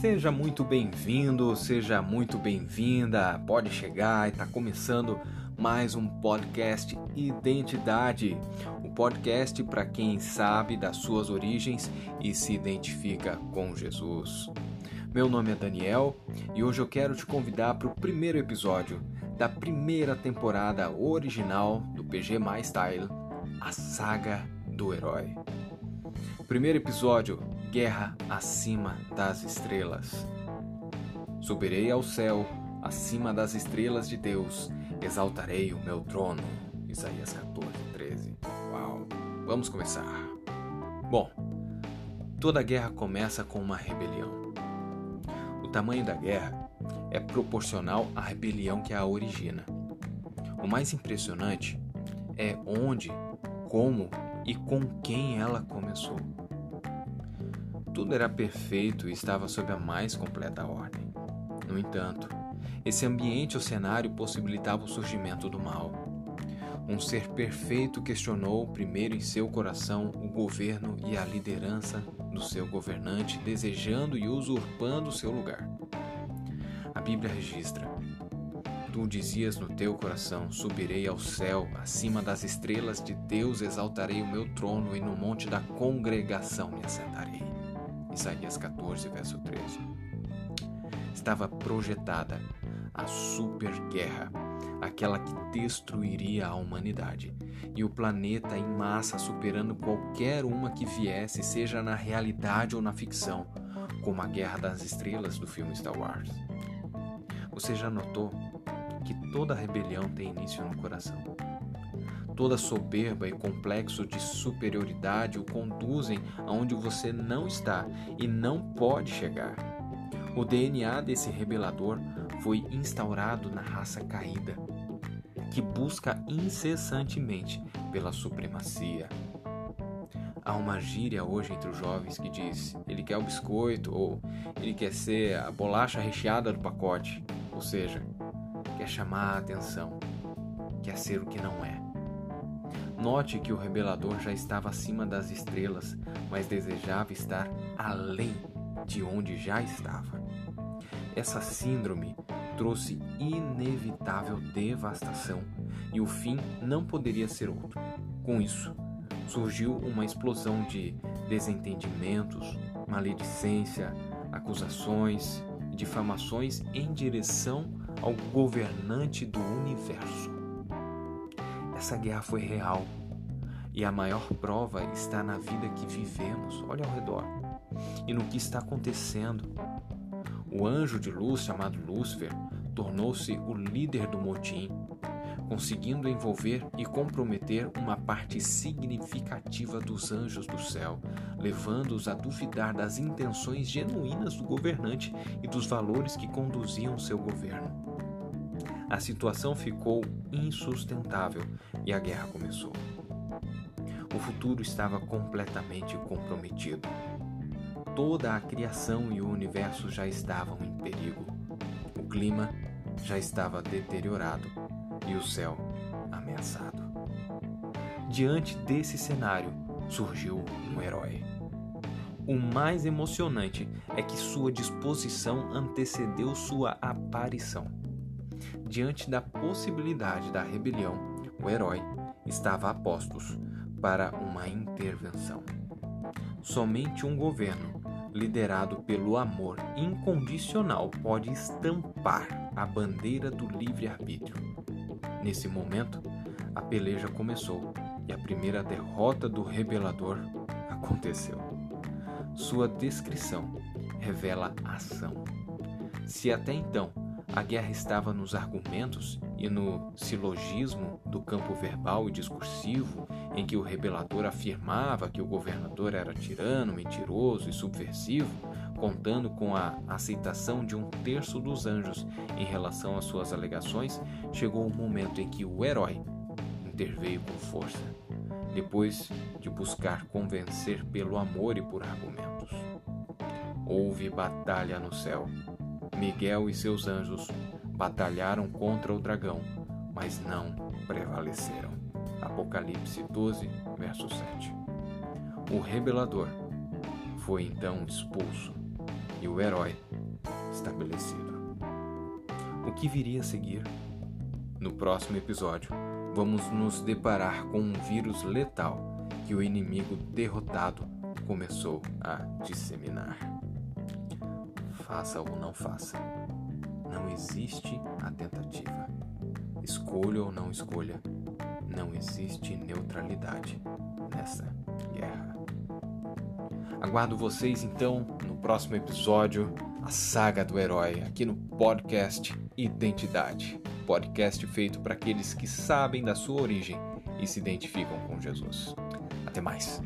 Seja muito bem-vindo, seja muito bem-vinda. Pode chegar e está começando mais um podcast Identidade. O um podcast para quem sabe das suas origens e se identifica com Jesus. Meu nome é Daniel e hoje eu quero te convidar para o primeiro episódio da primeira temporada original do PG My Style, a saga do herói. Primeiro episódio guerra acima das estrelas. Subirei ao céu, acima das estrelas de Deus, exaltarei o meu trono. Isaías 14, 13. Uau! Vamos começar. Bom, toda guerra começa com uma rebelião. O tamanho da guerra é proporcional à rebelião que a origina. O mais impressionante é onde, como e com quem ela começou. Tudo era perfeito e estava sob a mais completa ordem. No entanto, esse ambiente ou cenário possibilitava o surgimento do mal. Um ser perfeito questionou primeiro em seu coração o governo e a liderança do seu governante, desejando e usurpando seu lugar. A Bíblia registra: Tu dizias no teu coração: Subirei ao céu, acima das estrelas de Deus exaltarei o meu trono e no monte da congregação me assentarei. Isaías 14, verso 13. Estava projetada a super guerra, aquela que destruiria a humanidade e o planeta em massa, superando qualquer uma que viesse, seja na realidade ou na ficção, como a Guerra das Estrelas do filme Star Wars. Você já notou que toda rebelião tem início no coração? Toda soberba e complexo de superioridade o conduzem aonde você não está e não pode chegar. O DNA desse rebelador foi instaurado na raça caída, que busca incessantemente pela supremacia. Há uma gíria hoje entre os jovens que diz: ele quer o biscoito ou ele quer ser a bolacha recheada do pacote, ou seja, quer chamar a atenção, quer ser o que não é. Note que o rebelador já estava acima das estrelas, mas desejava estar além de onde já estava. Essa síndrome trouxe inevitável devastação e o fim não poderia ser outro. Com isso, surgiu uma explosão de desentendimentos, maledicência, acusações e difamações em direção ao governante do universo. Essa guerra foi real e a maior prova está na vida que vivemos, olha ao redor, e no que está acontecendo. O anjo de luz chamado Lúcifer tornou-se o líder do motim, conseguindo envolver e comprometer uma parte significativa dos anjos do céu, levando-os a duvidar das intenções genuínas do governante e dos valores que conduziam seu governo. A situação ficou insustentável e a guerra começou. O futuro estava completamente comprometido. Toda a criação e o universo já estavam em perigo. O clima já estava deteriorado e o céu ameaçado. Diante desse cenário surgiu um herói. O mais emocionante é que sua disposição antecedeu sua aparição. Diante da possibilidade da rebelião, o herói estava a postos para uma intervenção. Somente um governo liderado pelo amor incondicional pode estampar a bandeira do livre-arbítrio. Nesse momento, a peleja começou e a primeira derrota do rebelador aconteceu. Sua descrição revela ação. Se até então a guerra estava nos argumentos e no silogismo do campo verbal e discursivo, em que o rebelador afirmava que o governador era tirano, mentiroso e subversivo, contando com a aceitação de um terço dos anjos em relação às suas alegações, chegou o momento em que o herói interveio com força, depois de buscar convencer pelo amor e por argumentos. Houve batalha no céu Miguel e seus anjos batalharam contra o dragão, mas não prevaleceram. Apocalipse 12, verso 7. O rebelador foi então expulso e o herói estabelecido. O que viria a seguir? No próximo episódio, vamos nos deparar com um vírus letal que o inimigo derrotado começou a disseminar. Faça ou não faça, não existe a tentativa. Escolha ou não escolha, não existe neutralidade nessa guerra. Aguardo vocês então no próximo episódio, a saga do herói, aqui no podcast Identidade. Podcast feito para aqueles que sabem da sua origem e se identificam com Jesus. Até mais.